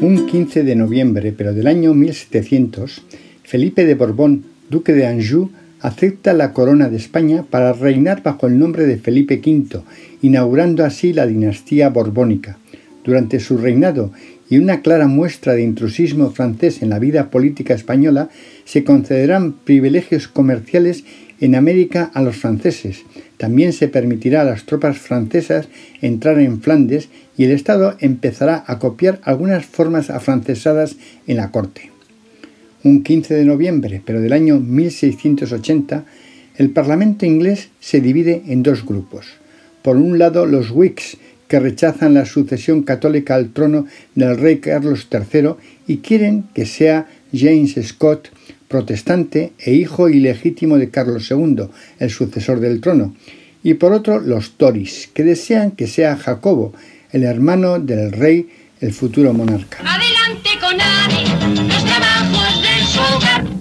Un 15 de noviembre, pero del año 1700, Felipe de Borbón, duque de Anjou, acepta la corona de España para reinar bajo el nombre de Felipe V, inaugurando así la dinastía borbónica. Durante su reinado y una clara muestra de intrusismo francés en la vida política española, se concederán privilegios comerciales en América a los franceses. También se permitirá a las tropas francesas entrar en Flandes y el Estado empezará a copiar algunas formas afrancesadas en la corte. Un 15 de noviembre, pero del año 1680, el Parlamento inglés se divide en dos grupos. Por un lado, los Whigs, que rechazan la sucesión católica al trono del rey Carlos III y quieren que sea James Scott, protestante e hijo ilegítimo de Carlos II, el sucesor del trono, y por otro los Tories, que desean que sea Jacobo, el hermano del rey, el futuro monarca. Adelante con los trabajos del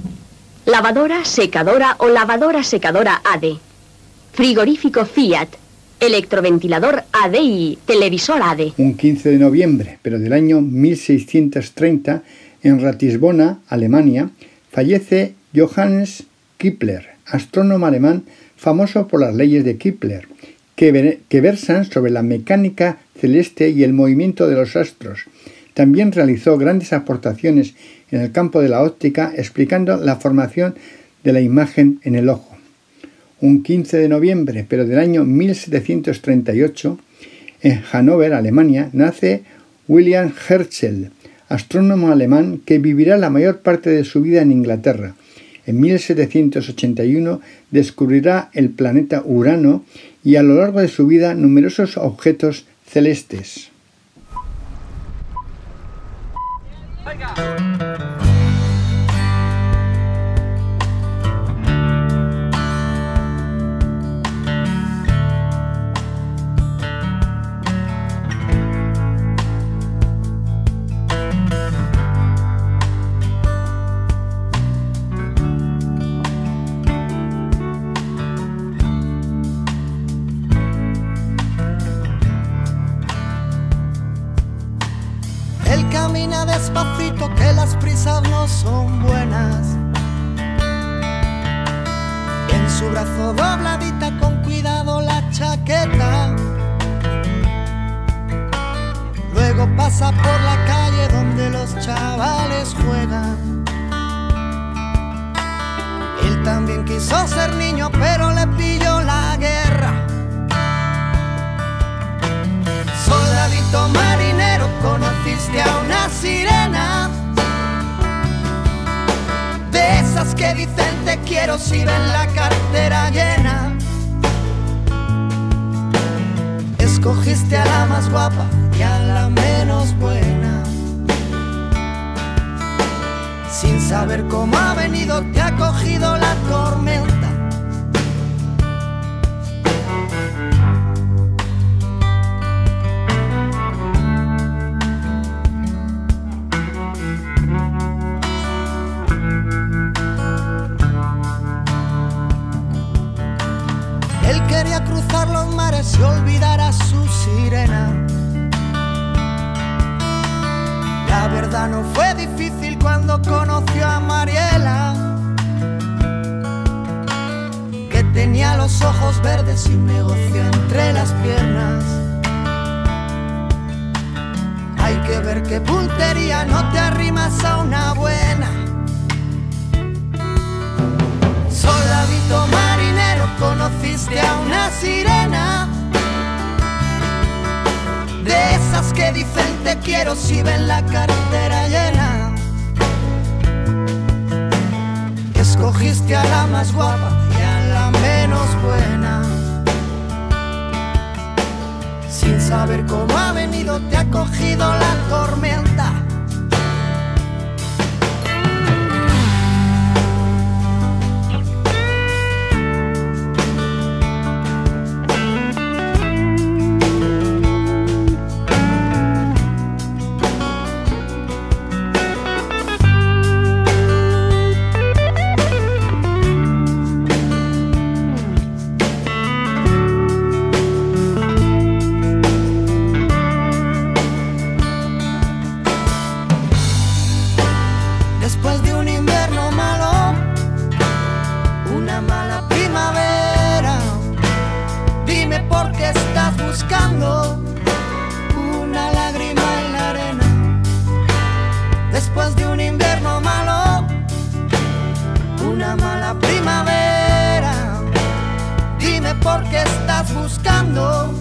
Lavadora, secadora o lavadora secadora ADE. Frigorífico Fiat. Electroventilador ADE y televisor ADE. Un 15 de noviembre, pero del año 1630, en Ratisbona, Alemania, fallece Johannes Kepler, astrónomo alemán famoso por las leyes de Kepler, que, que versan sobre la mecánica celeste y el movimiento de los astros. También realizó grandes aportaciones en el campo de la óptica explicando la formación de la imagen en el ojo. Un 15 de noviembre, pero del año 1738, en Hannover, Alemania, nace William Herschel, astrónomo alemán que vivirá la mayor parte de su vida en Inglaterra. En 1781 descubrirá el planeta Urano y a lo largo de su vida numerosos objetos celestes. Que las prisas no son buenas. En su brazo dobladita con cuidado la chaqueta. Luego pasa por la calle donde los chavales juegan. Él también quiso ser niño, pero que dicen te quiero si ven la cartera llena. Escogiste a la más guapa y a la menos buena. Sin saber cómo ha venido, te ha cogido la tormenta. se olvidara su sirena. La verdad no fue difícil cuando conoció a Mariela, que tenía los ojos verdes y un negocio entre las piernas. Hay que ver qué puntería, no te arrimas a una buena. Soldadito marinero, conociste a una sirena. Quiero si ven la cartera llena. Que escogiste a la más guapa y a la menos buena. Sin saber cómo ha venido, te ha cogido la tormenta. después de un invierno malo, una mala primavera. Dime por qué estás buscando una lágrima en la arena. Después de un invierno malo, una mala primavera. Dime por qué estás buscando